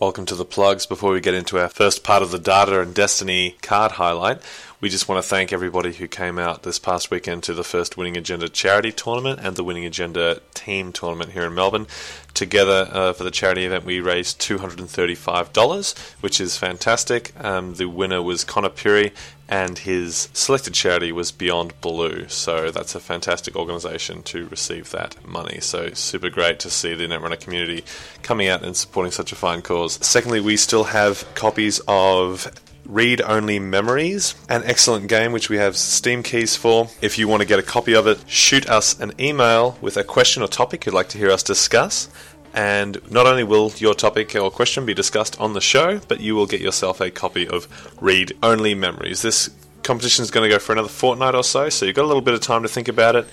Welcome to the plugs. Before we get into our first part of the Data and Destiny card highlight, we just want to thank everybody who came out this past weekend to the first Winning Agenda charity tournament and the Winning Agenda team tournament here in Melbourne. Together uh, for the charity event, we raised $235, which is fantastic. Um, the winner was Connor Puri, and his selected charity was Beyond Blue. So that's a fantastic organisation to receive that money. So super great to see the Netrunner community coming out and supporting such a fine cause. Secondly, we still have copies of Read Only Memories, an excellent game which we have Steam keys for. If you want to get a copy of it, shoot us an email with a question or topic you'd like to hear us discuss. And not only will your topic or question be discussed on the show, but you will get yourself a copy of Read Only Memories. This competition is going to go for another fortnight or so, so you've got a little bit of time to think about it.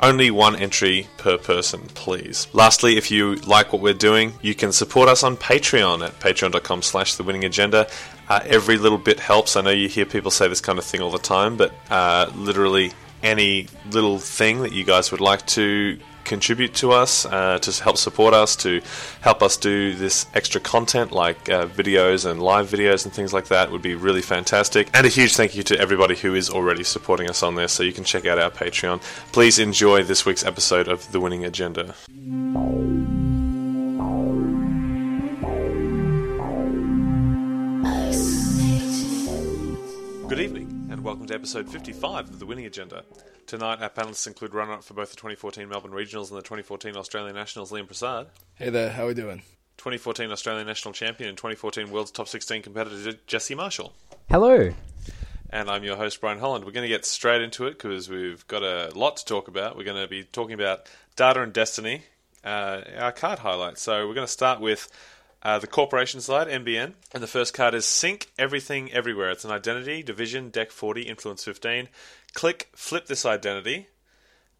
Only one entry per person, please. Lastly, if you like what we're doing, you can support us on Patreon at patreon.com slash the winning agenda. Uh, every little bit helps. I know you hear people say this kind of thing all the time, but uh, literally any little thing that you guys would like to contribute to us, uh, to help support us, to help us do this extra content like uh, videos and live videos and things like that would be really fantastic. And a huge thank you to everybody who is already supporting us on there, so you can check out our Patreon. Please enjoy this week's episode of The Winning Agenda. Welcome to episode 55 of The Winning Agenda. Tonight, our panelists include runner up for both the 2014 Melbourne Regionals and the 2014 Australian Nationals, Liam Prasad, Hey there, how are we doing? 2014 Australian National Champion and 2014 World's Top 16 competitor Jesse Marshall. Hello. And I'm your host, Brian Holland. We're going to get straight into it because we've got a lot to talk about. We're going to be talking about data and destiny, uh, our card highlights. So we're going to start with uh, the corporation side, NBN. And the first card is Sync Everything Everywhere. It's an identity, division, deck 40, influence 15. Click, flip this identity.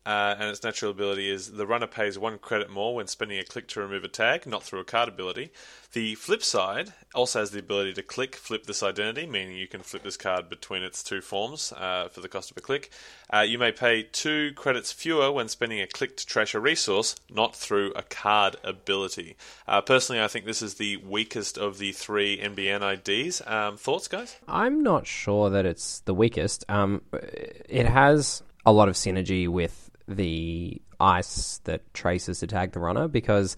Uh, and its natural ability is the runner pays one credit more when spending a click to remove a tag, not through a card ability. The flip side also has the ability to click, flip this identity, meaning you can flip this card between its two forms uh, for the cost of a click. Uh, you may pay two credits fewer when spending a click to trash a resource, not through a card ability. Uh, personally, I think this is the weakest of the three NBN IDs. Um, thoughts, guys? I'm not sure that it's the weakest. Um, it has a lot of synergy with the ice that traces to tag the runner because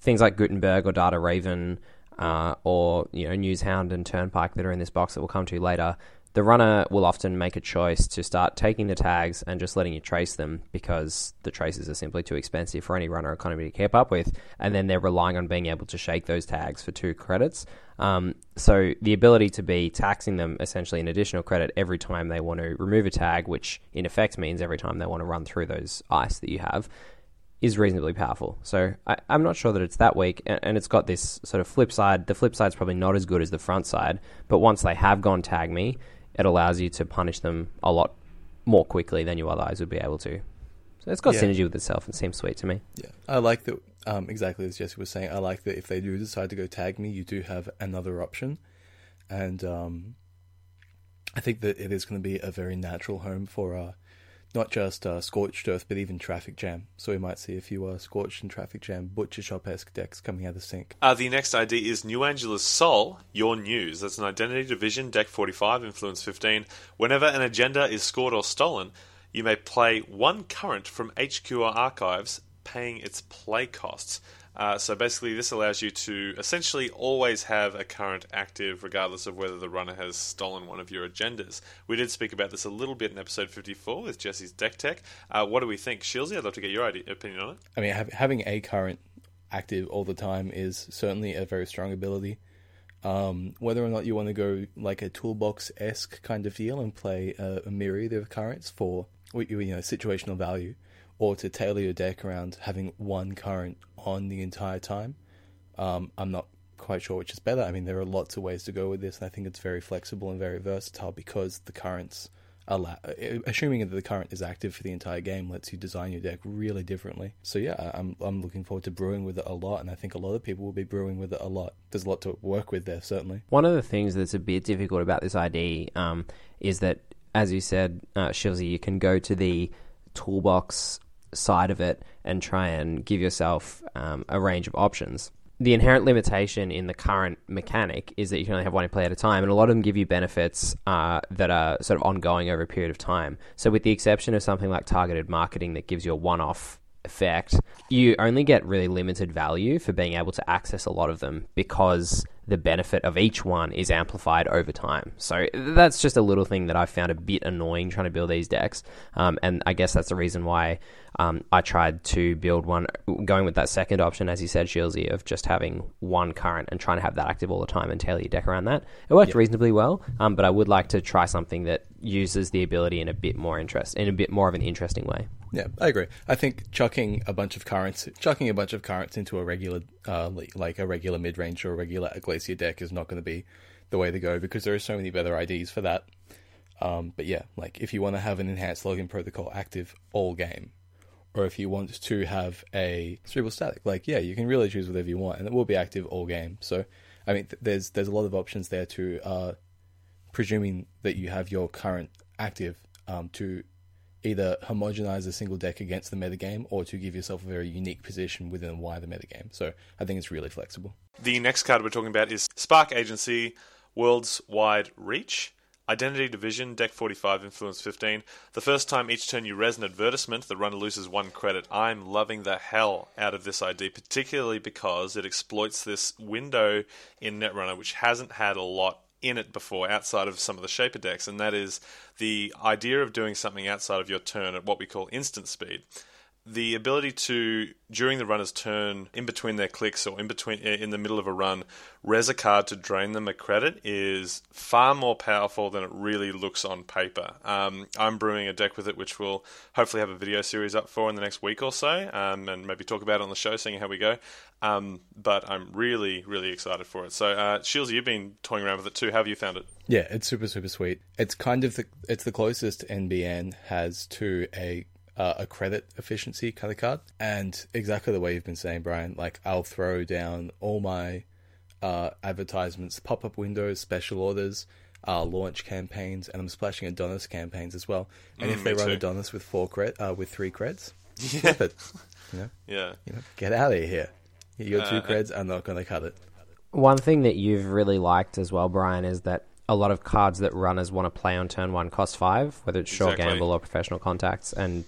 things like Gutenberg or Data Raven uh, or you know Newshound and Turnpike that are in this box that we'll come to later, the runner will often make a choice to start taking the tags and just letting you trace them because the traces are simply too expensive for any runner economy to keep up with, and then they're relying on being able to shake those tags for two credits. Um, so the ability to be taxing them essentially an additional credit every time they want to remove a tag, which in effect means every time they want to run through those ice that you have, is reasonably powerful. So I, am not sure that it's that weak, and, and, it's got this sort of flip side. The flip side's probably not as good as the front side, but once they have gone tag me, it allows you to punish them a lot more quickly than you otherwise would be able to. So it's got Yeah. synergy with itself and seems sweet to me. Yeah, I like that. Um, exactly as Jesse was saying, I like that if they do decide to go tag me, you do have another option, and um, I think that it is going to be a very natural home for uh, not just uh, Scorched Earth, but even Traffic Jam. So we might see a few uh, Scorched and Traffic Jam Butcher Shop esque decks coming out of sync. Uh, the next ID is New Angeles Sol, Your News. That's an identity division, deck 45, influence 15. Whenever an agenda is scored or stolen, you may play one current from HQ or archives, paying its play costs. Uh, so basically, this allows you to essentially always have a current active, regardless of whether the runner has stolen one of your agendas. We did speak about this a little bit in episode 54 with Jesse's deck tech. Uh, what do we think, Shielsy? I'd love to get your opinion on it. I mean, hav having a current active all the time is certainly a very strong ability. Um, whether or not you want to go like a toolbox esque kind of deal and play a, a myriad of currents for you know situational value, or to tailor your deck around having one current on the entire time, um, I'm not quite sure which is better. I mean, there are lots of ways to go with this, and I think it's very flexible and very versatile because the currents allow, assuming that the current is active for the entire game, lets you design your deck really differently. So yeah, I'm I'm looking forward to brewing with it a lot, and I think a lot of people will be brewing with it a lot. There's a lot to work with there, certainly. One of the things that's a bit difficult about this ID um, is that, as you said, uh, Shielsy, you can go to the toolbox side of it and try and give yourself um, a range of options. the inherent limitation in the current mechanic is that you can only have one play at a time, and a lot of them give you benefits uh, that are sort of ongoing over a period of time. So, with the exception of something like targeted marketing that gives you a one-off effect, you only get really limited value for being able to access a lot of them because the benefit of each one is amplified over time. So that's just a little thing that I found a bit annoying trying to build these decks, um, and I guess that's the reason why um, I tried to build one, going with that second option, as you said, Shielsy, of just having one current and trying to have that active all the time and tailor your deck around that. It worked Yep. reasonably well, um, but I would like to try something that uses the ability in a bit more interest, in a bit more of an interesting way. Yeah, I agree. I think chucking a bunch of currents, chucking a bunch of currents into a regular, uh, like a regular mid range or a regular glacier deck is not going to be the way to go because there are so many better IDs for that. Um, but yeah, like if you want to have an enhanced login protocol active all game, or if you want to have a cerebral static, like yeah, you can really choose whatever you want, and it will be active all game. So, I mean, th- there's there's a lot of options there to, uh, presuming that you have your current active, um, to either homogenize a single deck against the metagame or to give yourself a very unique position within a wider metagame. So I think it's really flexible. The next card we're talking about is Spark Agency Worlds Wide Reach. Identity Division, Deck 45, Influence 15. The first time each turn you res an advertisement, the runner loses one credit. I'm loving the hell out of this ID, particularly because it exploits this window in Netrunner, which hasn't had a lot in it before outside of some of the shaper decks, and that is the idea of doing something outside of your turn at what we call instant speed the ability to during the runner's turn in between their clicks or in between in the middle of a run res a card to drain them a credit is far more powerful than it really looks on paper. Um, i'm brewing a deck with it which we'll hopefully have a video series up for in the next week or so um, and maybe talk about it on the show seeing how we go. Um, but i'm really really excited for it. So uh, Shielsy you've been toying around with it too. How have you found it? Yeah, it's super super sweet. It's kind of the it's the closest NBN has to a uh, a credit efficiency kind of card, and exactly the way you've been saying, Brian. Like I'll throw down all my uh, advertisements, pop up windows, special orders, uh, launch campaigns, and I'm splashing Adonis campaigns as well. And if Mm, they run too. Adonis with four cred, uh, with three creds, flip it. You know, yeah you know, get out of here. Your two Uh, creds are not going to cut it. One thing that you've really liked as well, Brian, is that a lot of cards that runners want to play on turn one cost five, whether it's short Exactly. gamble or professional contacts, and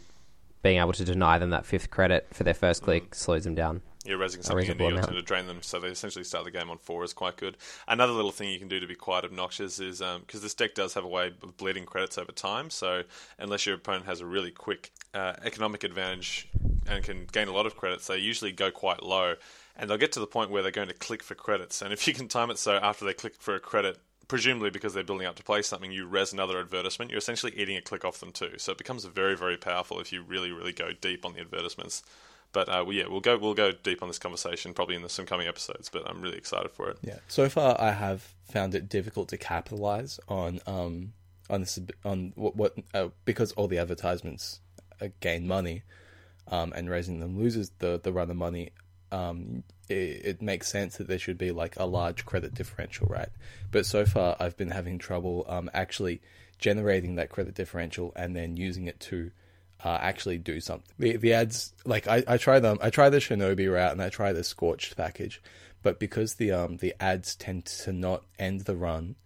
being able to deny them that fifth credit for their first click slows them down. You're resing something into reasonable your amount. turn to drain them, so they essentially start the game on four is quite good. Another little thing you can do to be quite obnoxious is because this deck does have a way of bleeding credits over time, so unless your opponent has a really quick uh, economic advantage and can gain a lot of credits, they usually go quite low, and they'll get to the point where they're going to click for credits. And if you can time it so after they click for a credit, presumably because they're building up to play something, you res another advertisement, you're essentially eating a click off them too. So it becomes very, very powerful if you really, really go deep on the advertisements. But uh, well, yeah, we'll go we'll go deep on this conversation probably in the, some coming episodes. But I'm really excited for it. Yeah. So far, I have found it difficult to capitalize on um on this on what what uh, because all the advertisements uh, gain money, um, and raising them loses the the runner money. Um, it, it makes sense that there should be like a large credit differential, right? But so far, I've been having trouble um actually generating that credit differential and then using it to uh, actually do something. The the ads like I, I try them I try the Shinobi route and I try the Scorched package, but because the um the ads tend to not end the run,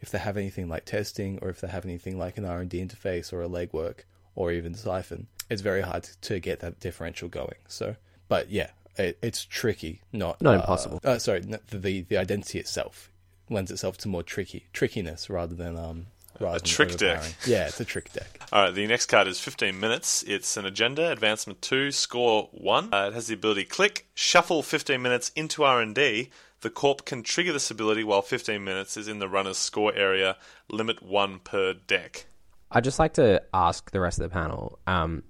if they have anything like testing or if they have anything like an R and D interface or a legwork or even Siphon, it's very hard to, to get that differential going. So, but yeah, it, it's tricky, not Not uh, impossible. Uh, sorry, the the identity itself lends itself to more tricky trickiness rather than um rather than trick deck. Yeah, it's a trick deck. All right, the next card is 15 minutes. It's an agenda, advancement two, score one. Uh, it has the ability click, shuffle 15 minutes into R and D. The corp can trigger this ability while 15 minutes is in the runner's score area. Limit one per deck. I'd just like to ask the rest of the panel um,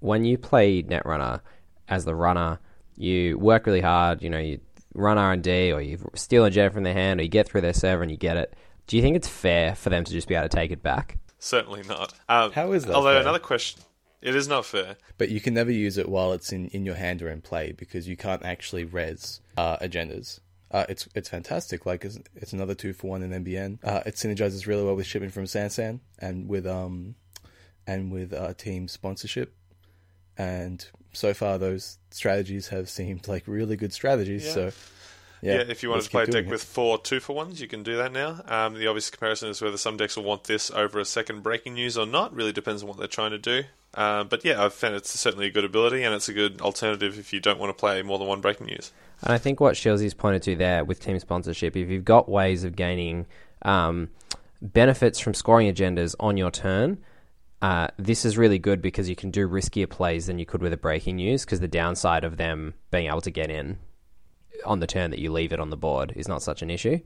when you play Netrunner as the runner, you work really hard, you know, you run R&D or you steal a jet from their hand or you get through their server and you get it. Do you think it's fair for them to just be able to take it back? Certainly not. Um, How is that Although fair? another question, it is not fair. But you can never use it while it's in, in your hand or in play because you can't actually res uh, agendas. Uh, it's it's fantastic. Like it's, it's another two for one in NBN. Uh, it synergizes really well with shipping from Sansan and with um and with uh, team sponsorship. And so far those strategies have seemed like really good strategies. Yeah. So Yeah, yeah, if you wanted to play a deck doing with four two for ones, you can do that now. Um, the obvious comparison is whether some decks will want this over a second breaking news or not. Really depends on what they're trying to do. Um, but yeah, I've found it's certainly a good ability, and it's a good alternative if you don't want to play more than one breaking news. And I think what Shielsy's pointed to there with team sponsorship, if you've got ways of gaining um, benefits from scoring agendas on your turn, uh, this is really good because you can do riskier plays than you could with a breaking news. Because the downside of them being able to get in on the turn that you leave it on the board is not such an issue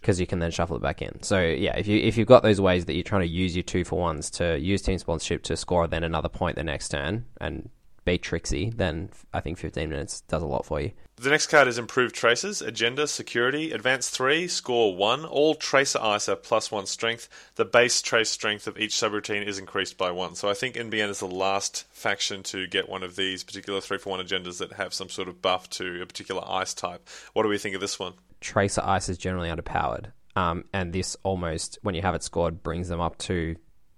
because you can then shuffle it back in. So yeah, if you if you've got those ways that you're trying to use your two for ones to use team sponsorship to score then another point the next turn and be tricksy, then I think 15 minutes does a lot for you. The next card is Improved Traces, Agenda, Security, Advance 3, Score 1. All Tracer Ice have plus 1 strength. The base trace strength of each subroutine is increased by 1. So I think NBN is the last faction to get one of these particular 3 for 1 agendas that have some sort of buff to a particular ice type. What do we think of this one? Tracer Ice is generally underpowered, um, and this almost, when you have it scored, brings them up to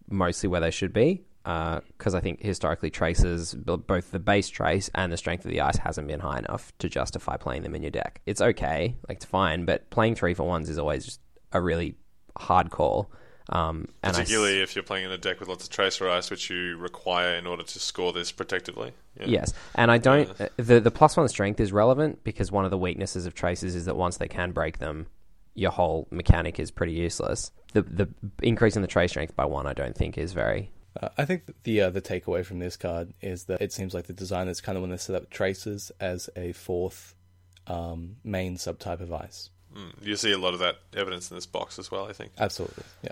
mostly where they should be. Because I think historically, traces, both the base trace and the strength of the ice, hasn't been high enough to justify playing them in your deck. It's okay, like it's fine, but playing three for ones is always just a really hard call. Um, and I s- Particularly if you're playing in a deck with lots of Tracer Ice, which you require in order to score this protectively. Yeah. Yes, and I don't. uh The the plus one strength is relevant because one of the weaknesses of traces is that once they can break them, your whole mechanic is pretty useless. The the increasing the trace strength by one, I don't think, is very. Uh, I think the uh, the takeaway from this card is that it seems like the designers kind of want to set up traces as a fourth um, main subtype of ice. Mm, you see a lot of that evidence in this box as well, I think. Absolutely, yeah.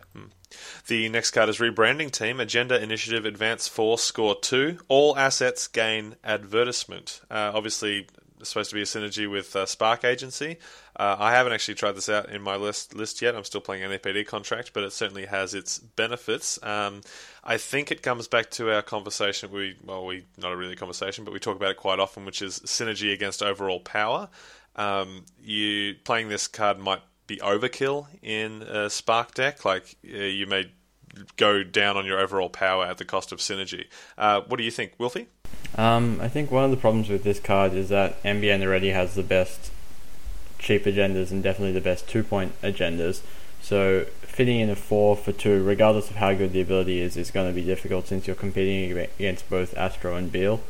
The next card is Rebranding Team, Agenda Initiative Advance 4, Score 2. All assets gain advertisement. Uh, obviously, supposed to be a synergy with uh, Spark Agency. Uh, I haven't actually tried this out in my list, list yet. I'm still playing NAPD contract, but it certainly has its benefits. Um, I think it comes back to our conversation. We well, we not a really conversation, but we talk about it quite often, which is synergy against overall power. Um, you playing this card might be overkill in a Spark deck. Like uh, you may go down on your overall power at the cost of synergy. Uh, what do you think, Wilfie? Um, I think one of the problems with this card is that NBN already has the best cheap agendas and definitely the best two point agendas. So fitting in a four for two, regardless of how good the ability is, is going to be difficult since you're competing against both Astro and Beale.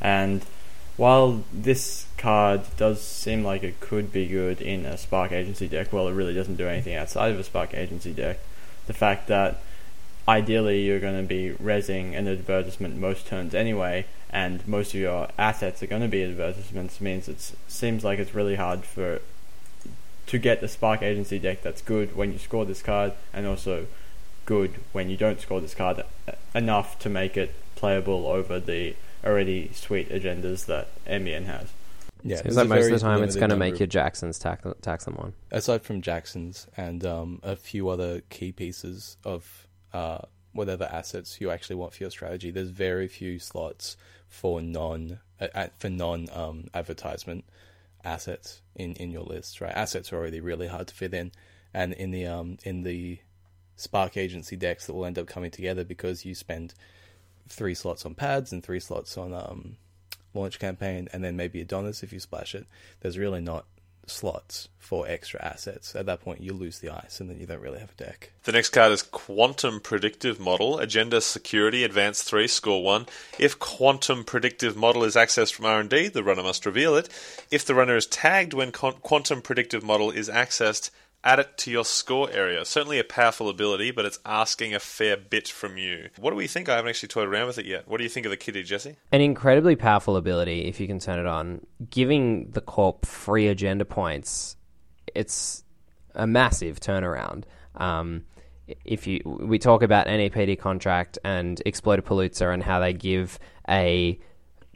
And while this card does seem like it could be good in a Spark Agency deck, well, it really doesn't do anything outside of a Spark Agency deck. The fact that ideally you're going to be resing an advertisement most turns anyway, and most of your assets are going to be advertisements means it seems like it's really hard for to get the Spark Agency deck that's good when you score this card, and also good when you don't score this card uh, enough to make it playable over the already sweet agendas that NBN has. Yeah, Seems like most of the time it's going to make your Jacksons tax, tax them on. aside from Jackson's and um, a few other key pieces of uh, whatever assets you actually want for your strategy, there's very few slots for non uh, uh, for non um, advertisement assets in, in your list. Right, assets are already really hard to fit in, and in the um in the Spark Agency decks that will end up coming together because you spend three slots on pads and three slots on um, launch campaign, and then maybe Adonis if you splash it. There's really not slots for extra assets. At that point, you lose the ice, and then you don't really have a deck. The next card is Quantum Predictive Model, Agenda Security, Advance 3, Score 1. If Quantum Predictive Model is accessed from R&D, the runner must reveal it. If the runner is tagged when Quantum Predictive Model is accessed, add it to your score area. Certainly a powerful ability, but it's asking a fair bit from you. What do we think? I haven't actually toyed around with it yet. What do you think of the kitty, Jesse? An incredibly powerful ability if you can turn it on. Giving the corp free agenda points, it's a massive turnaround. Um, if you we talk about NAPD contract and Explode-a-palooza and how they give a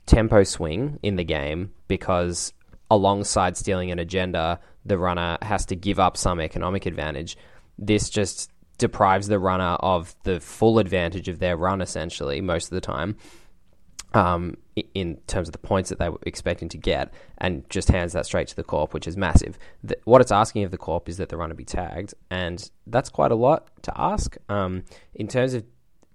tempo swing in the game because alongside stealing an agenda, the runner has to give up some economic advantage. This just deprives the runner of the full advantage of their run essentially most of the time um, in terms of the points that they were expecting to get, and just hands that straight to the corp, which is massive. The, what it's asking of the corp is that the runner be tagged, and that's quite a lot to ask. Um, in terms of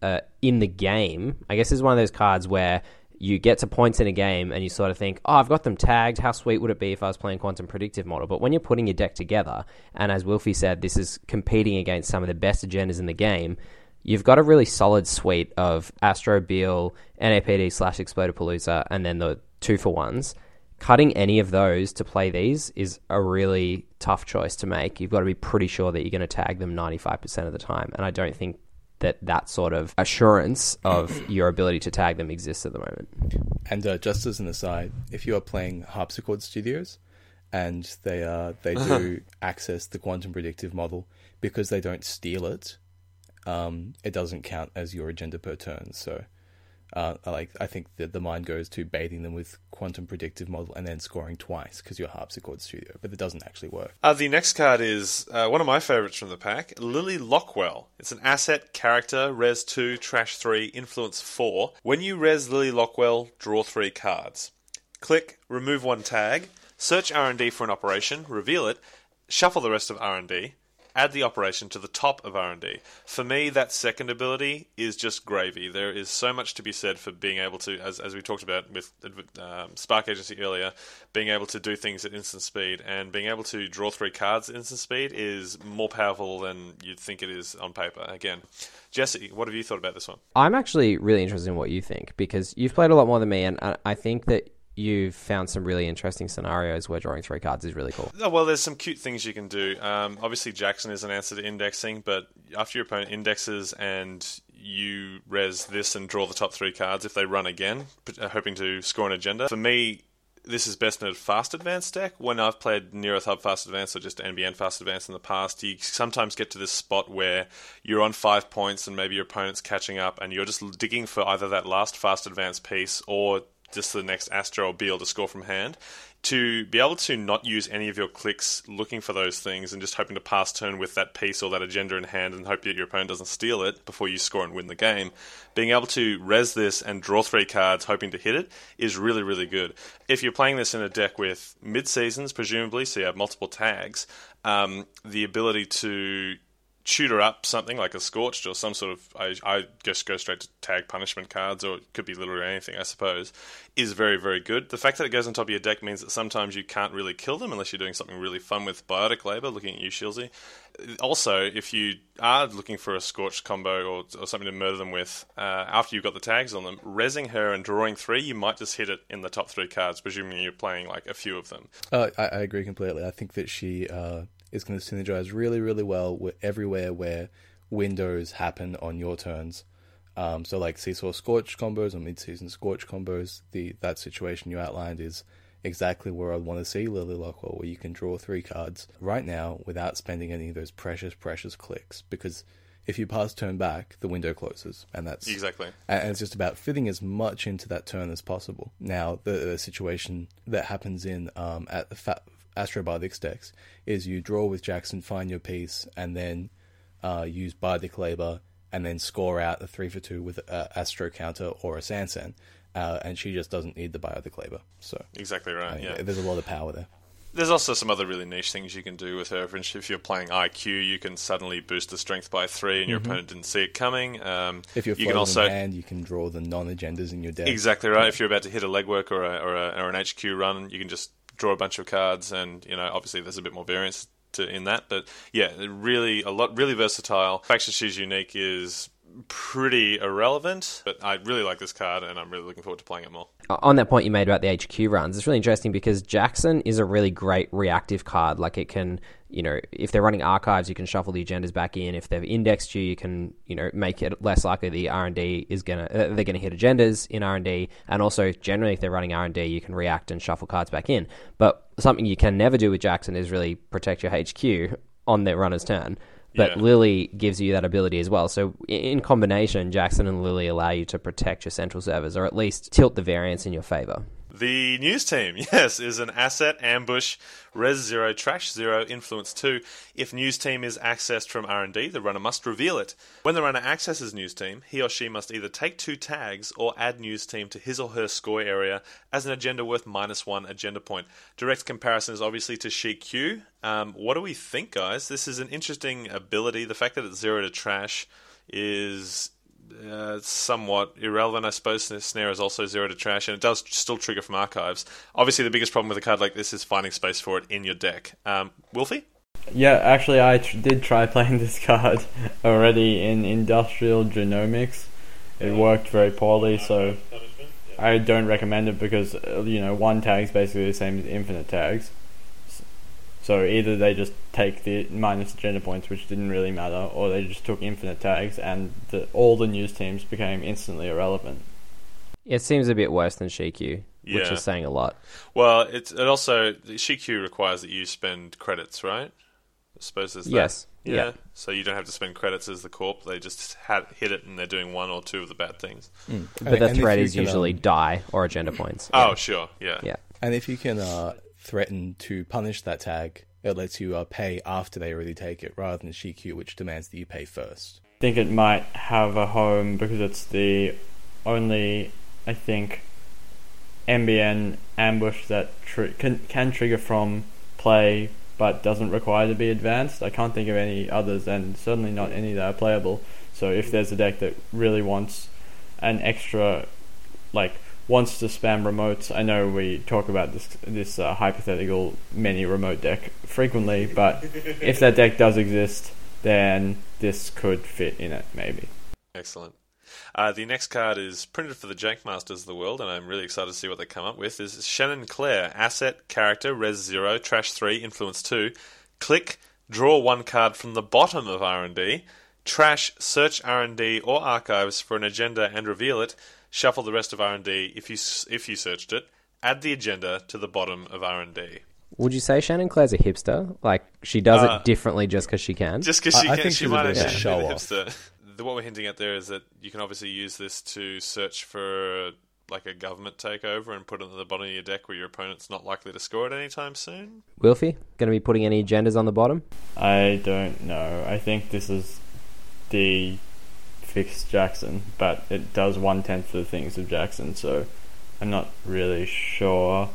uh, in the game, I guess is one of those cards where you get to points in a game and you sort of think, oh, I've got them tagged. How sweet would it be if I was playing Quantum Predictive Model? But when you're putting your deck together, and as Wilfie said, this is competing against some of the best agendas in the game, you've got a really solid suite of Astro Beale, NAPD slash Explode-a-palooza, and then the two for ones. Cutting any of those to play these is a really tough choice to make. You've got to be pretty sure that you're going to tag them 95% of the time. And I don't think that that sort of assurance of your ability to tag them exists at the moment. And uh, just as an aside, if you are playing Haarpsichord Studios and they uh, they do access the quantum predictive model because they don't steal it, um, it doesn't count as your agenda per turn. So, uh, like I think that the mind goes to baiting them with quantum predictive model and then scoring twice because you're Haarpsichord Studio, but it doesn't actually work. Uh, the next card is uh, one of my favourites from the pack, Lily Lockwell. It's an asset, character, res 2, trash 3, influence 4. When you res Lily Lockwell, draw 3 cards. Click, remove one tag, search R&D for an operation, reveal it, shuffle the rest of R&D, add the operation to the top of R&D. For me, that second ability is just gravy. There is so much to be said for being able to, as, as we talked about with um, Spark Agency earlier, being able to do things at instant speed and being able to draw three cards at instant speed is more powerful than you'd think it is on paper. Again, Jesse, what have you thought about this one? I'm actually really interested in what you think because you've played a lot more than me, and I think that you've found some really interesting scenarios where drawing three cards is really cool. Oh, well, there's some cute things you can do. Um, obviously, Jackson is an answer to indexing, but after your opponent indexes and you res this and draw the top three cards, if they run again, uh, hoping to score an agenda, for me, this is best in a fast advance deck. When I've played Near-Earth Hub Fast Advance or just NBN Fast Advance in the past, you sometimes get to this spot where you're on five points and maybe your opponent's catching up and you're just digging for either that last fast advance piece or just the next Astro or Beale to score from hand. To be able to not use any of your clicks looking for those things and just hoping to pass turn with that piece or that agenda in hand and hope that your opponent doesn't steal it before you score and win the game, being able to res this and draw three cards hoping to hit it is really, really good. If you're playing this in a deck with mid seasons, presumably, so you have multiple tags, um, the ability to tutor up something like a scorched or some sort of I, I guess go straight to tag punishment cards or it could be literally anything I suppose is very very good. The fact that it goes on top of your deck means that sometimes you can't really kill them unless you're doing something really fun with biotic labor. Looking at you, Shielsy. Also, if you are looking for a scorched combo or, or something to murder them with uh, after you've got the tags on them, resing her and drawing three, you might just hit it in the top three cards, presuming you're playing like a few of them. Uh, I, I, agree completely. I think that she. Uh is going to synergize really, really well with everywhere where windows happen on your turns. Um, so like SEA Source Scorch combos or mid-season Scorch combos, the that situation you outlined is exactly where I'd want to see Lily Lockwell, where you can draw three cards right now without spending any of those precious, precious clicks. Because if you pass turn back, the window closes, and that's exactly. And it's just about fitting as much into that turn as possible. Now, the, the situation that happens in um, at the fa- Astrobiotics decks is you draw with Jackson, find your piece, and then uh, use Biotic Labor, and then score out a 3 for 2 with a Astro counter or a Sansan. Uh, and she just doesn't need the Biotic Labor. So Exactly right, uh, yeah. There's a lot of power there. There's also some other really niche things you can do with her. If you're playing IQ, you can suddenly boost the strength by three, and your mm-hmm. opponent didn't see it coming. Um, if you're you can also hand, you can draw the non-agendas in your deck. Exactly right. Yeah. If you're about to hit a legwork or, a, or, a, or an HQ run, you can just draw a bunch of cards, and you know, obviously there's a bit more variance to, in that. But yeah, really a lot, really versatile. Faction she's unique is pretty irrelevant, but I really like this card, and I'm really looking forward to playing it more. On that point you made about the HQ runs, it's really interesting because Jackson is a really great reactive card. Like it can you know, if they're running archives, you can shuffle the agendas back in. If they've indexed you, you can, you know, make it less likely the R and D is gonna uh, they're gonna hit agendas in R and D, and also generally if they're running R and D, you can react and shuffle cards back in. But something you can never do with Jackson is really protect your HQ on their runner's turn. But yeah. Lily gives you that ability as well. So in combination, Jackson and Lily allow you to protect your central servers, or at least tilt the variance in your favor. The news team, yes, is an asset, ambush, res 0, trash 0, influence 2. If news team is accessed from R&D, the runner must reveal it. When the runner accesses news team, he or she must either take two tags or add news team to his or her score area as an agenda worth minus one agenda point. Direct comparison is obviously to Shi.Kyū. Um, what do we think, guys? This is an interesting ability. The fact that it's 0 to trash is uh, somewhat irrelevant, I suppose. Snare is also zero to trash, and it does still trigger from archives. Obviously, the biggest problem with a card like this is finding space for it in your deck. Um, Wilfie? Yeah, actually, I tr- did try playing this card already in Industrial Genomics. It worked very poorly, so I don't recommend it because uh, you know one tag is basically the same as infinite tags. S- So either they just take the minus agenda points, which didn't really matter, or they just took infinite tags, and the, all the news teams became instantly irrelevant. It seems a bit worse than Shi.Kyū, which is saying a lot. Well, it's it also the requires that you spend credits, right? I suppose there's that. Yes. Yeah. Yeah. So you don't have to spend credits as the corp. They just had, hit it, and they're doing one or two of the bad things. But the And threat you is can, usually um, die or agenda points. Oh, sure. Yeah. Yeah. And if you can uh, threaten to punish that tag, it lets you uh, pay after they already take it, rather than Shi.Kyū, which demands that you pay first. I think it might have a home because it's the only, I think, NBN ambush that can can trigger from play but doesn't require to be advanced. I can't think of any others, and certainly not any that are playable. So if there's a deck that really wants an extra, like wants to spam remotes, I know we talk about this this uh, hypothetical many remote deck frequently, but if that deck does exist, then this could fit in it maybe. Excellent. Uh, the next card is printed for the Jank Masters of the world, and I'm really excited to see what they come up with. Is Shannon Claire, asset, character, res zero, trash three, influence two. Click, draw one card from the bottom of R and D. Trash, search R and D or archives for an agenda and reveal it. Shuffle the rest of R and D if you if you searched it. Add the agenda to the bottom of R and D. Would you say Shannon Claire's a hipster? Like she does Uh, it differently just because she can? Just because I- she I can, think she she's might bit of a actually be show the off. hipster. The, what we're hinting at there is that you can obviously use this to search for like a government takeover and put it at the bottom of your deck where your opponent's not likely to score it anytime soon. Wilfie, going to be putting any agendas on the bottom? I don't know. I think this is the fixed Jackson, but it does one tenth of the things of Jackson, so I'm not really sure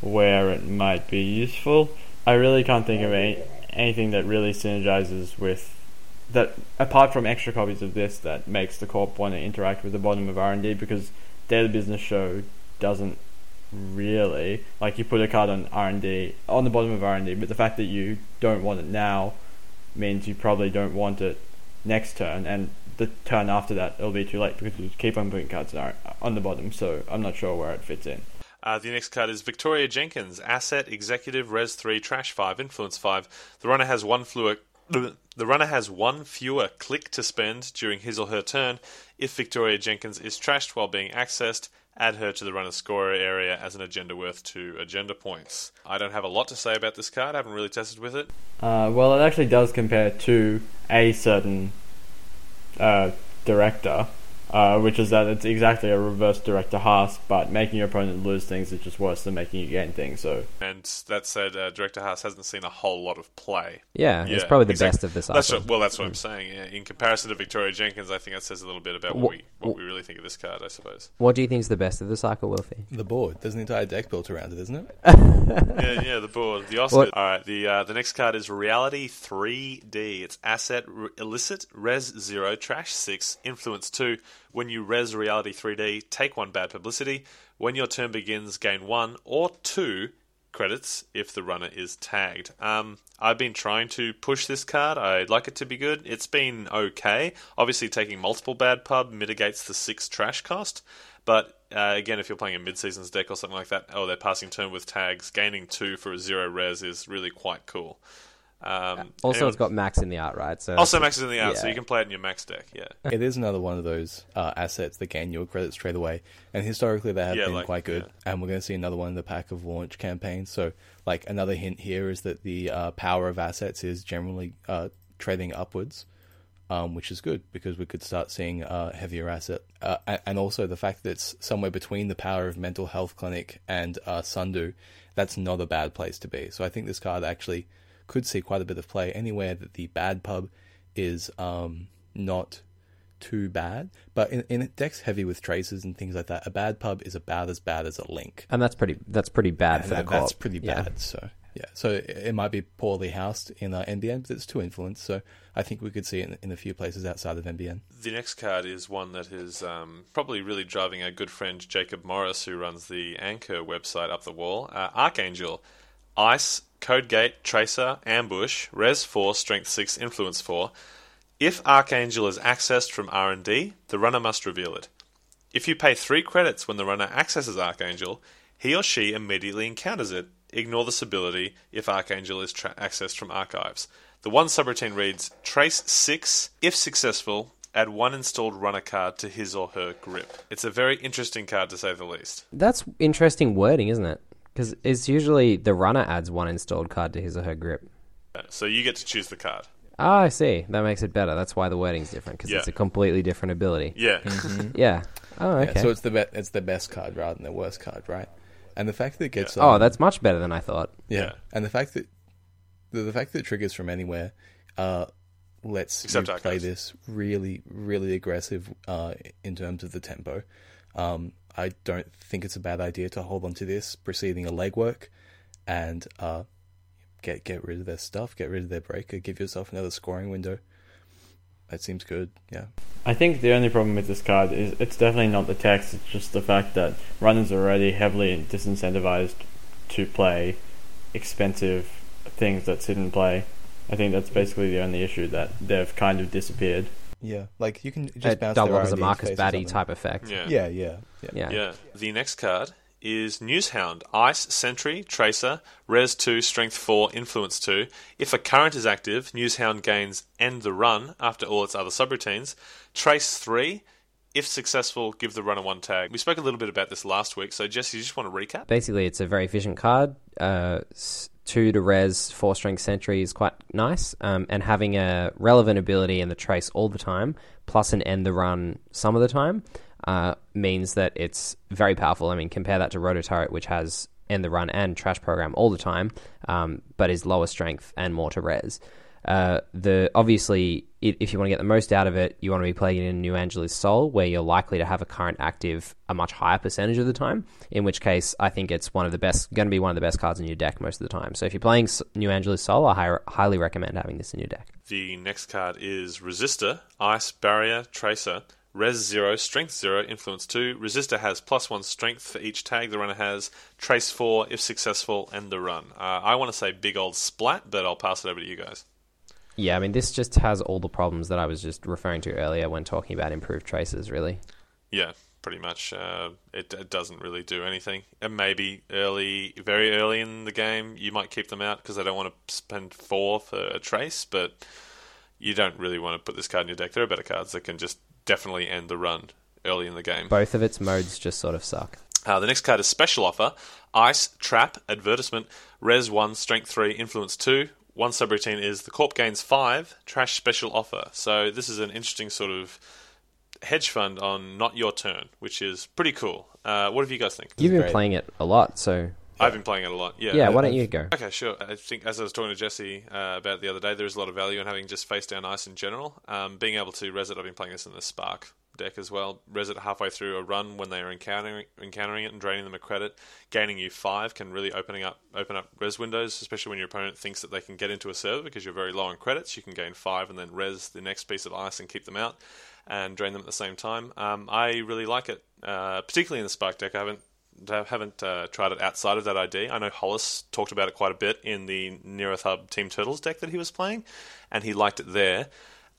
where it might be useful. I really can't think of any, anything that really synergizes with that apart from extra copies of this that makes the corp want to interact with the bottom of R&D because Daily Business Show doesn't really like you put a card on R&D on the bottom of R&D but the fact that you don't want it now means you probably don't want it next turn and the turn after that it'll be too late because you keep on putting cards on on the bottom so I'm not sure where it fits in Uh, the next card is Victoria Jenkins, asset, executive, res three, trash five, influence five. The runner has one fewer. The runner has one fewer click to spend during his or her turn. If Victoria Jenkins is trashed while being accessed, add her to the runner's scorer area as an agenda worth two agenda points. I don't have a lot to say about this card. I haven't really tested with it. Uh, well, it actually does compare to a certain uh, director, uh, which is that it's exactly a reverse director Haas, but making your opponent lose things is just worse than making you gain things. So And that said, uh, Director Haas hasn't seen a whole lot of play. Yeah, it's Yeah, probably the exactly. best of this That's what, well, that's what I'm saying. Yeah. In comparison to Victoria Jenkins, I think that says a little bit about what Wha- we what we really think of this card. I suppose. What do you think is the best of the cycle, Wilfie? The board. There's an entire deck built around it, isn't it? yeah, yeah, the board, the Oscar. What- All right, the uh, the next card is Reality 3D. It's asset r- illicit res zero trash six influence two. When you res Reality 3D, take one bad publicity. When your turn begins, gain one or two credits if the runner is tagged. Um, I've been trying to push this card. I'd like it to be good. It's been okay. Obviously, taking multiple bad pub mitigates the six trash cost. But uh, again, if you're playing a mid-seasons deck or something like that, oh, they're passing turn with tags. Gaining two for a zero res is really quite cool. Um, Also, anyone- it's got Max in the art, right? So also Max is in the out, so you can play it in your max deck. Yeah, it is another one of those uh, assets that gain your credit straight away. And historically, they have Yeah, been like, quite good. yeah. And we're going to see another one in the pack of launch campaigns. So, like another hint here is that the uh, power of assets is generally uh, trading upwards, um, which is good because we could start seeing uh, heavier asset. Uh, and also the fact that it's somewhere between the power of mental health clinic and uh, Sundew, that's not a bad place to be. So I think this card actually could see quite a bit of play anywhere that the bad pub is um, not too bad. But in, in decks heavy with traces and things like that, a bad pub is about as bad as a link. and that's pretty that's pretty bad And for the that- corp. that's pretty Yeah. bad. So Yeah, so it, it might be poorly housed in uh, NBN, but it's two influence, so I think we could see it in, in a few places outside of NBN. The next card is one that is um, probably really driving our good friend Jacob Morris, who runs the ANCUR website, up the wall. Uh, Archangel, Ice, Codegate, Tracer, Ambush, Res 4, Strength 6, Influence 4. If Archangel is accessed from R&D, the runner must reveal it. If you pay 3 credits when the runner accesses Archangel, he or she immediately encounters it. Ignore this ability if Archangel is tra- accessed from archives. The one subroutine reads Trace 6. If successful, add one installed runner card to his or her grip. It's a very interesting card to say the least. That's interesting wording, isn't it? Because it's usually the runner adds one installed card to his or her grip. So you get to choose the card. Ah, I see. That makes it better. That's why the wording's different because Yeah. it's a completely different ability. Yeah. Yeah. Oh, okay. Yeah, so it's the be- it's the best card rather than the worst card, right? And the fact that it gets oh, um, that's much better than I thought. yeah. yeah. and the fact that the, the fact that it triggers from anywhere uh, lets Except you play archives. this really really aggressive uh, in terms of the tempo. Um, I don't think it's a bad idea to hold on to this preceding a legwork and uh, get get rid of their stuff, get rid of their breaker, give yourself another scoring window. That seems good. Yeah. I think the only problem with this card is it's definitely not the text, it's just the fact that runners are already heavily disincentivized to play expensive things that sit in play. I think that's basically the only issue that they've kind of disappeared. Yeah, like you can just It bounce double their as a Marcus interface Batty type effect. Yeah. Yeah, yeah, yeah. Yeah. Yeah. The next card is Newshound, Ice, Sentry, Tracer, Res 2, Strength 4, Influence 2. If a current is active, Newshound gains End the Run after all its other subroutines. Trace 3. If successful, give the runner one tag. We spoke a little bit about this last week, so Jesse, you just want to recap? Basically, it's a very efficient card. Uh, s- two to res, four strength sentry is quite nice. Um, and having a relevant ability in the trace all the time, plus an end the run some of the time, uh, means that it's very powerful. I mean, compare that to Roto Turret, which has end the run and trash program all the time, um, but is lower strength and more to res. Uh, the obviously, if you want to get the most out of it, you want to be playing in New Angeles Sol, where you're likely to have a current active a much higher percentage of the time. In which case, I think it's one of the best, going to be one of the best cards in your deck most of the time. So if you're playing New Angeles Sol, I hi- highly recommend having this in your deck. The next card is Resistor, Ice, Barrier, Tracer, Res 0, Strength 0, Influence 2. Resistor has plus 1 strength for each tag the runner has, Trace 4 if successful, and the run. Uh, I want to say big old splat, but I'll pass it over to you guys. Yeah, I mean, this just has all the problems that I was just referring to earlier when talking about improved traces. Really, Yeah, pretty much. Uh, it, it doesn't really do anything. And maybe early, very early in the game, you might keep them out because they don't want to spend four for a trace, but you don't really want to put this card in your deck. There are better cards that can just definitely end the run early in the game. both of its modes just sort of suck. Uh, the next card is Special Offer Ice, Trap, Advertisement, Res 1, Strength 3, Influence 2. One subroutine is the Corp gains 5, Trash Special Offer. So this is an interesting sort of hedge fund on Not Your Turn, which is pretty cool. Uh, what do you guys think? You've been great. playing it a lot, so I've been playing it a lot. Yeah. yeah. Why don't you go? Okay, sure. I think as I was talking to Jesse uh, about the other day, there is a lot of value in having just face down ice in general. Um, being able to res it, I've been playing this in the Spark deck as well. Res it halfway through a run when they are encountering encountering it and draining them a credit. Gaining you five can really opening up open up res windows, especially when your opponent thinks that they can get into a server because you're very low on credits. You can gain five and then res the next piece of ice and keep them out and drain them at the same time. Um, I really like it, uh, particularly in the Spark deck. I haven't haven't uh, tried it outside of that ID. I know Hollis talked about it quite a bit in the Near-Earth Hub Team Turtles deck that he was playing, and he liked it there.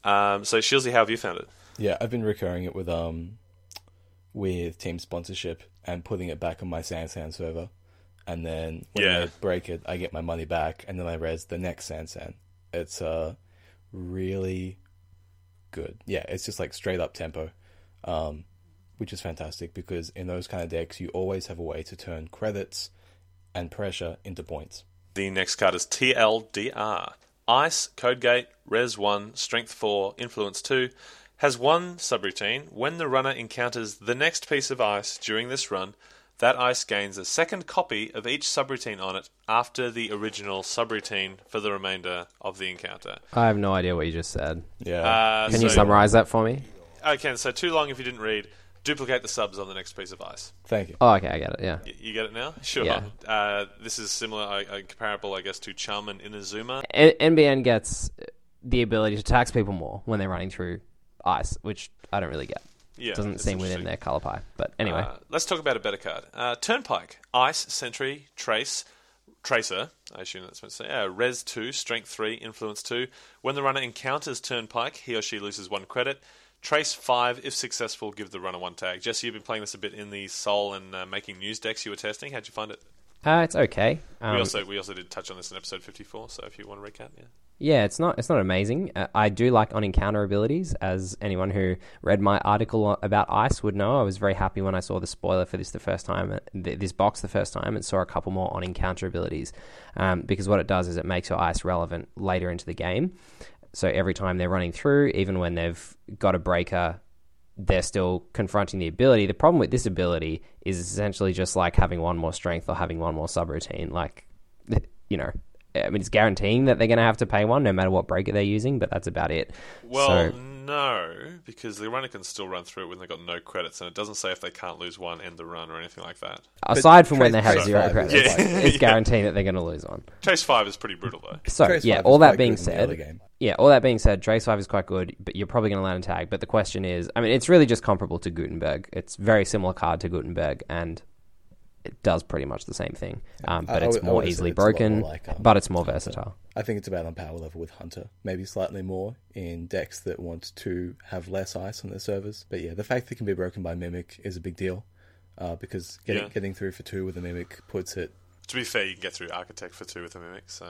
Um, so, Shielsy, how have you found it? Yeah, I've been recurring it with um with team sponsorship and putting it back on my Sansan server. And then when Yeah. they break it, I get my money back and then I res the next Sansan. It's uh really good. Yeah, it's just like straight up tempo. Um which is fantastic because in those kind of decks you always have a way to turn credits and pressure into points. The next card is TLDR. Ice, Codegate, Res 1, Strength 4, Influence 2. Has one subroutine. When the runner encounters the next piece of ice during this run, that ice gains a second copy of each subroutine on it after the original subroutine for the remainder of the encounter. I have no idea what you just said. Yeah. Uh, Can you summarize that for me? Okay, so too long if you didn't read. Duplicate the subs on the next piece of ice. Thank you. Oh, okay, I get it. Yeah. Y- You get it now? Sure. Yeah. Uh, this is similar, uh, uh, comparable, I guess, to Chum and Inazuma. N- NBN gets the ability to tax people more when they're running through ice, which I don't really get. Yeah, Doesn't it's seem within interesting. their color pie. But anyway, Uh, let's talk about a better card. Uh, Turnpike, Ice, Sentry, Trace, Tracer. I assume that's what to say. Uh, Res two, Strength three, Influence two. When the runner encounters Turnpike, he or she loses one credit. Trace five, if successful, give the runner one tag. Jesse, you've been playing this a bit in the Sol and uh, making news decks you were testing. How'd you find it? uh, it's okay. Um, we also we also did touch on this in episode fifty four. So if you want to recap, yeah. Yeah, it's not it's not amazing. Uh, I do like on encounter abilities, as anyone who read my article about ice would know. I was very happy when I saw the spoiler for this the first time, uh, th- this box the first time, and saw a couple more on encounter abilities. Um, because what it does is it makes your ice relevant later into the game. So every time they're running through, even when they've got a breaker, they're still confronting the ability. The problem with this ability is essentially just like having one more strength or having one more subroutine. Like, you know, I mean, it's guaranteeing that they're going to have to pay one no matter what breaker they're using, but that's about it. Well, So- no, because the runner can still run through it when they've got no credits, and it doesn't say if they can't lose one, end the run, or anything like that. Aside from when they have Trace zero five is credits, like- it's Yeah. guaranteeing that they're going to lose one. Trace five is pretty brutal though. So Trace yeah, all that being good in the said, early yeah, all that being said, Trace Five is quite good, but you're probably going to land a tag. But the question is, I mean, it's really just comparable to Gutenberg. It's very similar card to Gutenberg, and it does pretty much the same thing. Um, but I it's I more would easily it's a lot more broken, like, um, but it's more Hunter. versatile. I think it's about on power level with Hunter. Maybe slightly more in decks that want to have less ice on their servers. But yeah, the fact that it can be broken by Mimic is a big deal. Uh, because getting Yeah. getting through for two with a Mimic puts it To be fair, you can get through Architect for two with a Mimic, so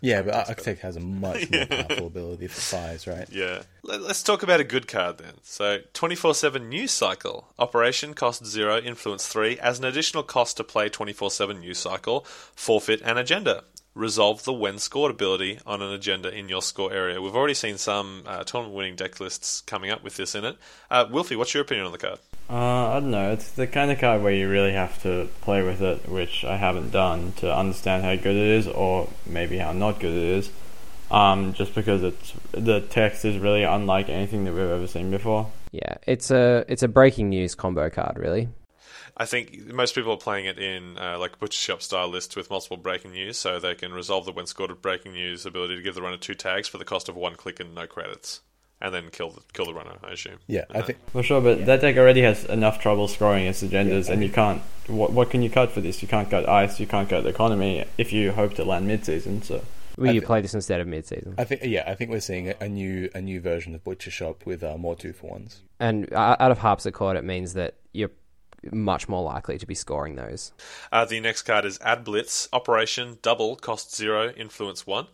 Yeah, but Architect has a much more powerful ability for fires, right? yeah. Let, us talk about a good card then. So, 24 7 News Cycle. Operation cost 0, influence 3. As an additional cost to play 24 7 News Cycle, forfeit an agenda. Resolve the when scored ability on an agenda in your score area. We've already seen some uh, tournament winning deck lists coming up with this in it. Uh, Wilfie, what's your opinion on the card? Uh, I don't know. It's the kind of card where you really have to play with it, which I haven't done to understand how good it is, or maybe how not good it is. Um, just because it's the text is really unlike anything that we've ever seen before. Yeah, it's a it's a breaking news combo card, really. I think most people are playing it in uh, like butcher shop style lists with multiple breaking news, so they can resolve the when scored breaking news ability to give the runner two tags for the cost of one click and no credits, and then kill the kill the runner. I assume. Yeah, I think For sure, but that deck already has enough trouble scoring its agendas, and you can't. What, what can you cut for this? You can't cut ice. You can't cut the economy if you hope to land mid-season. So Will I you thi- play this instead of mid season? I think yeah, I think we're seeing a, a new a new version of Butcher Shop with uh, more two for ones. And uh, out of Haarpsichord, it means that you're much more likely to be scoring those. Uh, the next card is Ad Blitz. Operation double cost zero, influence one.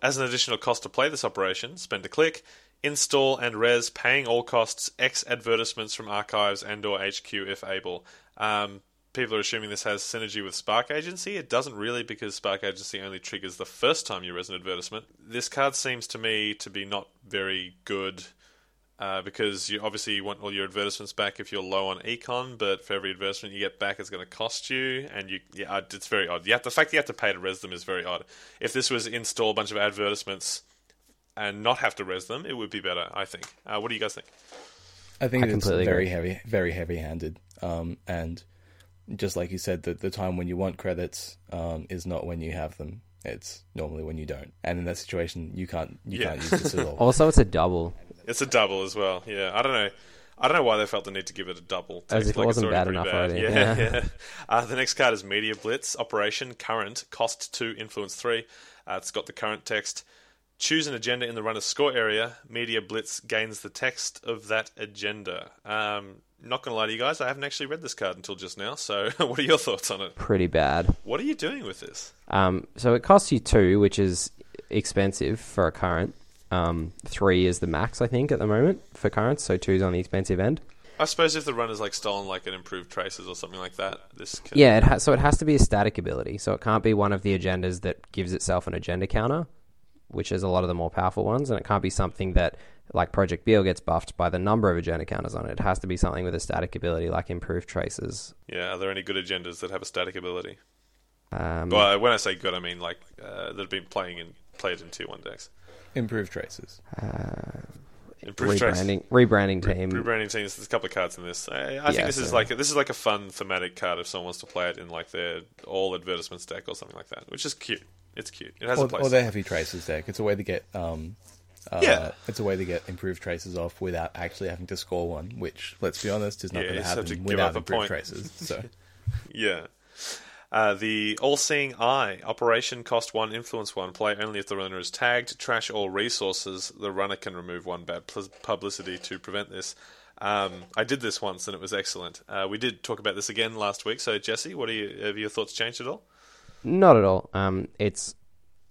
As an additional cost to play this operation, spend a click, install and res, paying all costs, X advertisements from archives and/or HQ if able. Um, people are assuming this has synergy with Spark Agency. It doesn't really because Spark Agency only triggers the first time you res an advertisement. This card seems to me to be not very good. Uh, because you obviously want all your advertisements back if you're low on econ, but for every advertisement you get back, it's going to cost you, and you yeah, it's very odd. You have, the fact you have to pay to res them is very odd. If this was install a bunch of advertisements and not have to res them, it would be better. I think. Uh, what do you guys think? I think I it's very agree. heavy, very heavy-handed. Um, and just like you said, the the time when you want credits um, is not when you have them. It's normally when you don't. And in that situation, you can't you Yeah. can't use this at all. Also, it's a double. It's a double as well. Yeah, I don't know. I don't know why they felt the need to give it a double. As if it like it's wasn't bad pretty enough already. Yeah, Yeah. yeah. Uh, the next card is Media Blitz. Operation Current. Cost 2, Influence 3. Uh, it's got the current text. Choose an agenda in the runner's score area. Media Blitz gains the text of that agenda. Um, not going to lie to you guys, I haven't actually read this card until just now, so what are your thoughts on it? Pretty bad. What are you doing with this? Um, so it costs you two, which is expensive for a current. Um, three is the max, I think, at the moment for currents. So two's on the expensive end. I suppose if the runner's like stolen like an improved traces or something like that, this can... Yeah, it has, so it has to be a static ability. So it can't be one of the agendas that gives itself an agenda counter, which is a lot of the more powerful ones, and it can't be something that, like Project Beale, gets buffed by the number of agenda counters on it. It has to be something with a static ability, like improved traces. Yeah, are there any good agendas that have a static ability? Um, Well, when I say good, I mean like uh, that have been playing and played in tier one decks. Improved traces. Improved trace. rebranding rebranding team. Rebranding teams. There's a couple of cards in this. I, I Yeah, think this is like this is like a fun thematic card if someone wants to play it in like their all advertisements deck or something like that, which is cute. It's cute. It has a Or, place. or their heavy traces deck. It's a way to get um, uh, Yeah. it's a way to get improved traces off without actually having to score one. Which, let's be honest, is not Yeah, going to have happen without improved point. traces. So Yeah. Uh, the All-Seeing Eye operation cost one, influence one. Play only if the runner is tagged. Trash all resources. The runner can remove one bad publicity to prevent this. Um, I did this once and it was excellent. Uh, we did talk about this again last week. So Jesse, what are you, have your thoughts changed at all? Not at all. Um, it's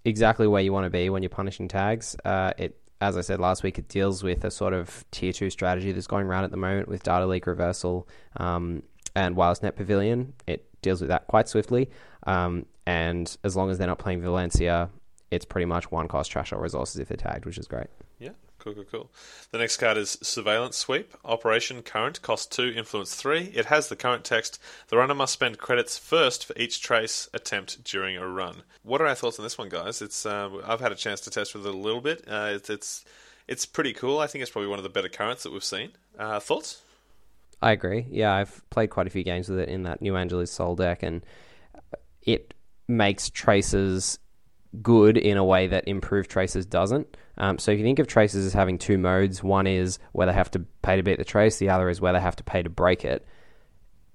exactly where you want to be when you're punishing tags. Uh, it, as I said last week, it deals with a sort of tier two strategy that's going around at the moment with data leak reversal um, and wireless net pavilion. It deals with that quite swiftly. Um, and as long as they're not playing Valencia, it's pretty much one cost trash or resources if they're tagged, which is great. Yeah, cool, cool, cool. The next card is Surveillance Sweep. Operation Current cost 2, influence 3. It has the current text. The runner must spend credits first for each trace attempt during a run. What are our thoughts on this one, guys? It's uh, I've had a chance to test with it a little bit. Uh, it's, it's it's pretty cool. I think it's probably one of the better currents that we've seen. Uh, thoughts? I agree. Yeah, I've played quite a few games with it in that New Angeles Sol deck, and it makes traces good in a way that improved traces doesn't. Um, so you think of traces as having two modes, one is where they have to pay to beat the trace, the other is where they have to pay to break it.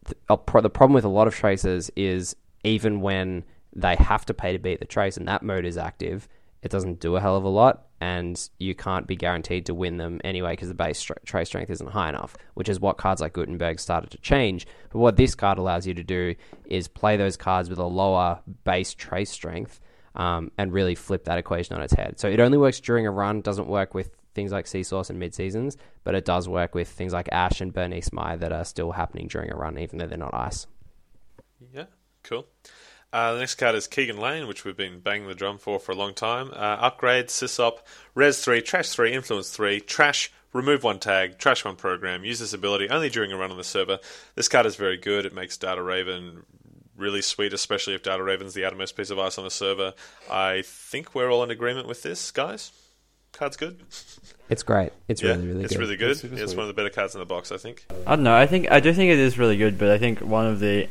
The, uh, pro- the problem with a lot of traces is even when they have to pay to beat the trace and that mode is active, it doesn't do a hell of a lot, and you can't be guaranteed to win them anyway because the base trace strength isn't high enough, which is what cards like Gutenberg started to change. But what this card allows you to do is play those cards with a lower base trace strength um, and really flip that equation on its head. So it only works during a run, doesn't work with things like SEA Source and mid seasons, but it does work with things like Ash and Bernice Mai that are still happening during a run, even though they're not ice. Yeah, cool. Uh, the next card is Keegan Lane, which we've been banging the drum for for a long time. Uh, upgrade, Sysop, Res 3, Trash 3, Influence 3, Trash, remove one tag, Trash one program. Use this ability only during a run on the server. This card is very good. It makes Data Raven really sweet, especially if Data Raven's the outermost piece of ice on the server. I think we're all in agreement with this, guys. Card's good. It's great. It's yeah, really, really it's good. really good. It's super It's one of the better cards in the box, I think. I don't know. I think I do think it is really good, but I think one of the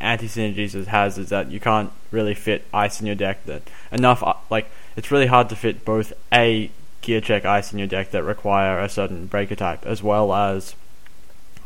anti synergies it has is that you can't really fit ice in your deck that enough. uh, Like it's really hard to fit both a gear check ice in your deck that require a certain breaker type, as well as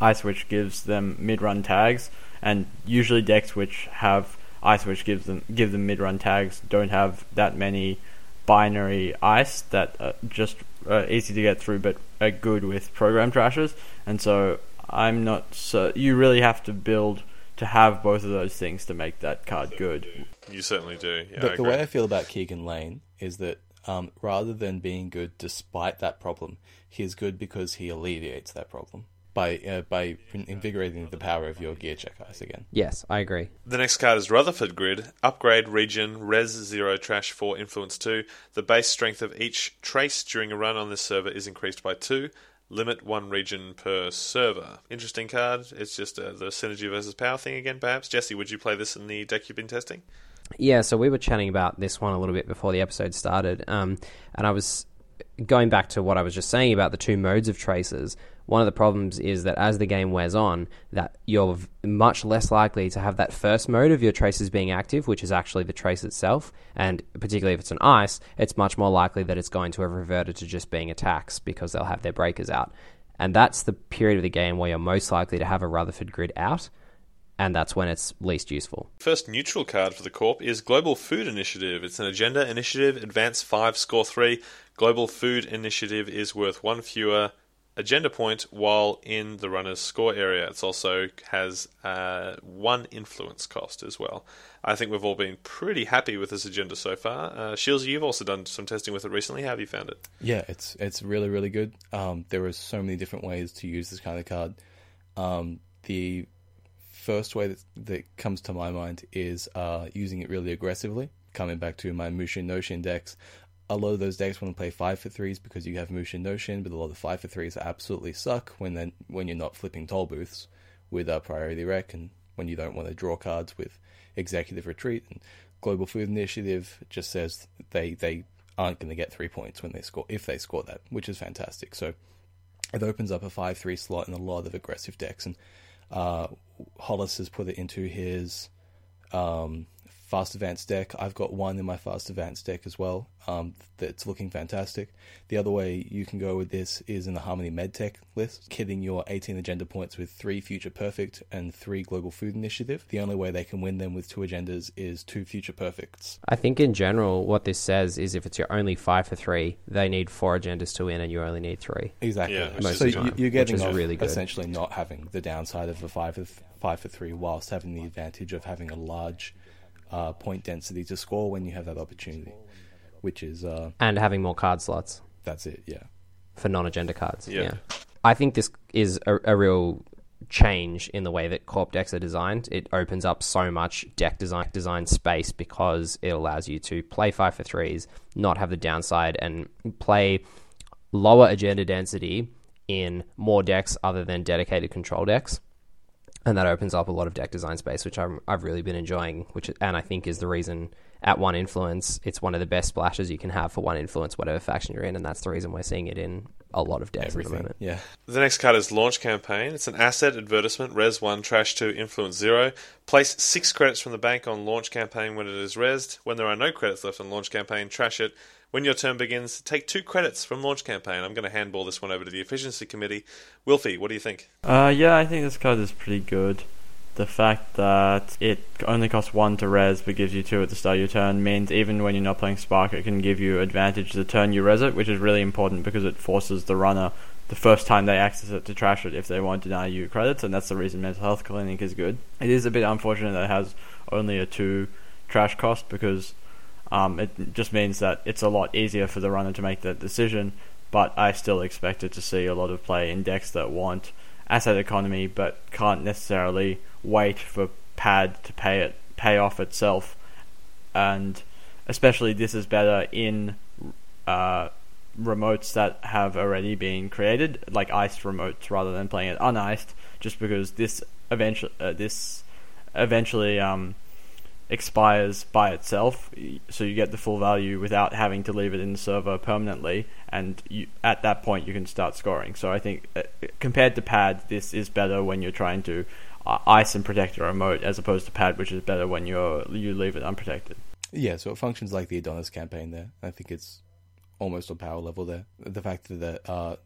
ice which gives them mid run tags, and usually decks which have ice which gives them give them mid run tags don't have that many binary ice that are just uh, easy to get through, but are good with program trashes. And so I'm not so you really have to build to have both of those things to make that card good. You certainly do. Yeah, the, the way I feel about Keegan Lane is that um, rather than being good despite that problem, he's good because he alleviates that problem by uh, by invigorating the power of your gear check ice again. Yes, I agree. The next card is Rutherford Grid. Upgrade region, res 0, trash 4, influence 2. The base strength of each trace during a run on this server is increased by 2. Limit one region per server. Interesting card. It's just uh, the synergy versus power thing again, perhaps. Jesse, would you play this in the deck you've been testing? Yeah, so we were chatting about this one a little bit before the episode started, um, and I was going back to what I was just saying about the two modes of traces. One of the problems is that as the game wears on, that you're much less likely to have that first mode of your traces being active, which is actually the trace itself, and particularly if it's an ice, it's much more likely that it's going to have reverted to just being attacks because they'll have their breakers out. And that's the period of the game where you're most likely to have a Rutherford grid out, and that's when it's least useful. First neutral card for the Corp is Global Food Initiative. It's an agenda initiative, advance 5, score 3. Global Food Initiative is worth 1 fewer agenda point while in the runner's score area. It also has uh, 1 influence cost as well. I think we've all been pretty happy with this agenda so far. Uh, Shields, you've also done some testing with it recently. How have you found it? Yeah, it's it's really really good. Um, there are so many different ways to use this kind of card. Um, the first way that, that comes to my mind is uh, using it really aggressively. Coming back to my Mushin No Shin decks, a lot of those decks want to play five for threes because you have Mushin No Shin, but a lot of the five for threes absolutely suck when then when you're not flipping toll booths with a priority rec and when you don't want to draw cards with executive retreat and global food initiative just says they they aren't going to get three points when they score if they score that, which is fantastic. So it opens up a five three slot in a lot of aggressive decks, and uh, Hollis has put it into his um, fast advanced deck. I've got one in my fast advanced deck as well. Um, that's looking fantastic. The other way you can go with this is in the Harmony MedTech list, kitting your 18 agenda points with three Future Perfect and three Global Food Initiative. The only way they can win them with two agendas is two Future Perfects. I think in general, what this says is if it's your only five for three, they need four agendas to win, and you only need three. Exactly. Yeah, which so is you, fine. you're getting off really good. essentially not having the downside of a five for five for three, whilst having the advantage of having a large uh, point density to score when you have that opportunity. Which is uh, And having more card slots that's it. Yeah. for non agenda cards. Yeah. I think this is a, a real change in the way that corp decks are designed. It opens up so much deck design design space because it allows you to play five for threes, not have the downside, and play lower agenda density in more decks other than dedicated control decks. And that opens up a lot of deck design space, which I'm, I've really been enjoying. Which and I think is the reason at one influence, it's one of the best splashes you can have for one influence, whatever faction you're in, and that's the reason we're seeing it in a lot of decks at the moment. Yeah. The next card is Launch Campaign. It's an asset advertisement, res 1, trash 2, influence 0. Place 6 credits from the bank on Launch Campaign when it is resed. When there are no credits left on Launch Campaign, trash it. When your turn begins, take 2 credits from Launch Campaign. I'm going to handball this one over to the Efficiency Committee. Wilfie, what do you think? Uh, yeah, I think this card is pretty good. The fact that it only costs one to res but gives you two at the start of your turn means even when you're not playing Spark, it can give you advantage the turn you res it, which is really important because it forces the runner the first time they access it to trash it if they won't deny you credits, and that's the reason Mental Health Clinic is good. It is a bit unfortunate that it has only a two trash cost because um, it just means that it's a lot easier for the runner to make that decision. But I still expected to see a lot of play in decks that want asset economy but can't necessarily wait for pad to pay it pay off itself, and especially this is better in uh, remotes that have already been created, like iced remotes, rather than playing it uniced, just because this eventually uh, this eventually um, expires by itself, so you get the full value without having to leave it in the server permanently, and you, at that point you can start scoring. So I think uh, compared to pad, this is better when you're trying to uh, ice and protect your remote, as opposed to pad, which is better when you're you leave it unprotected. Yeah, so it functions like the Adonis campaign there. I think it's almost on power level there. The fact that it uh,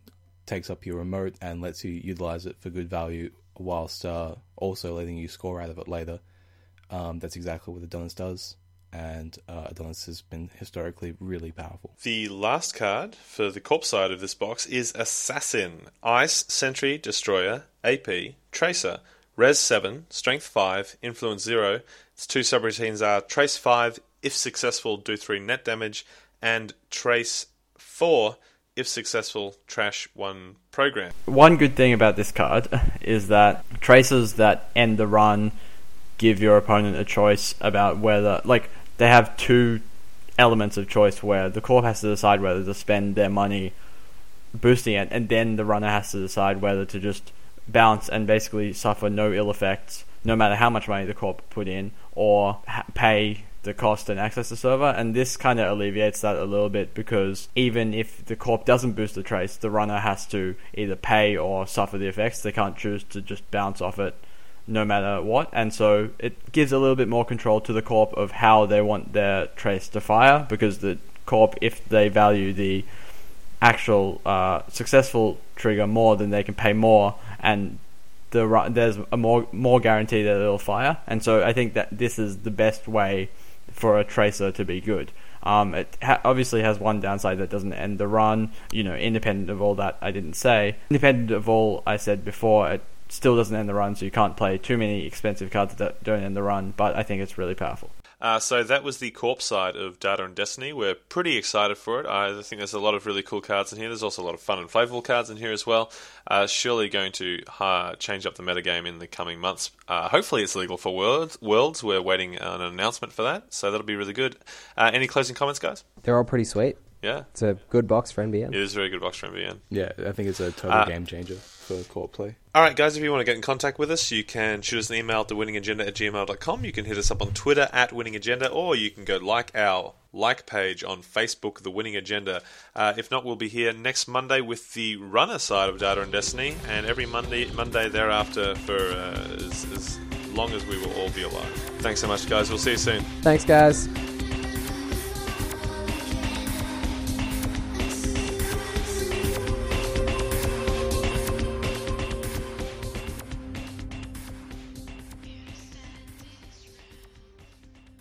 takes up your remote and lets you utilize it for good value whilst uh, also letting you score out of it later. Um, that's exactly what Adonis does. And uh, Adonis has been historically really powerful. The last card for the corp side of this box is Assassin. Ice, Sentry, Destroyer, AP, Tracer, Res 7, Strength 5, Influence 0. Its two subroutines are Trace 5, if successful, do 3 net damage, and Trace 4, if successful, trash 1 program. One good thing about this card is that traces that end the run give your opponent a choice about whether, like, they have two elements of choice where the corp has to decide whether to spend their money boosting it, and then the runner has to decide whether to just bounce and basically suffer no ill effects, no matter how much money the corp put in, or ha- pay the cost and access the server. And this kind of alleviates that a little bit because even if the corp doesn't boost the trace, the runner has to either pay or suffer the effects. They can't choose to just bounce off it no matter what. And so it gives a little bit more control to the corp of how they want their trace to fire because the corp, if they value the actual uh, successful trigger more, then they can pay more, and the there's a more more guarantee that it'll fire. And so I think that this is the best way for a tracer to be good. Um, it ha- obviously has one downside that doesn't end the run. You know, independent of all that, I didn't say. Independent of all I said before, it still doesn't end the run, so you can't play too many expensive cards that don't end the run. But I think it's really powerful. Uh, so that was the corp side of Data and Destiny. We're pretty excited for it. I think there's a lot of really cool cards in here. There's also a lot of fun and flavorful cards in here as well. Uh, surely going to uh, change up the metagame in the coming months. Uh, hopefully it's legal for Worlds. Worlds. We're waiting on an announcement for that, so that'll be really good. Uh, any closing comments, guys? They're all pretty sweet. Yeah. It's a good box for NBN. It is a very good box for NBN. Yeah, I think it's a total uh, game changer for corp play. All right, guys, if you want to get in contact with us, you can shoot us an email at thewinningagenda at gmail.com. You can hit us up on Twitter at winningagenda, or you can go like our like page on Facebook, The Winning Agenda. Uh, if not, we'll be here next Monday with the runner side of Data and Destiny, and every Monday Monday thereafter for uh, as, as long as we will all be alive. Thanks so much, guys. We'll see you soon. Thanks, guys.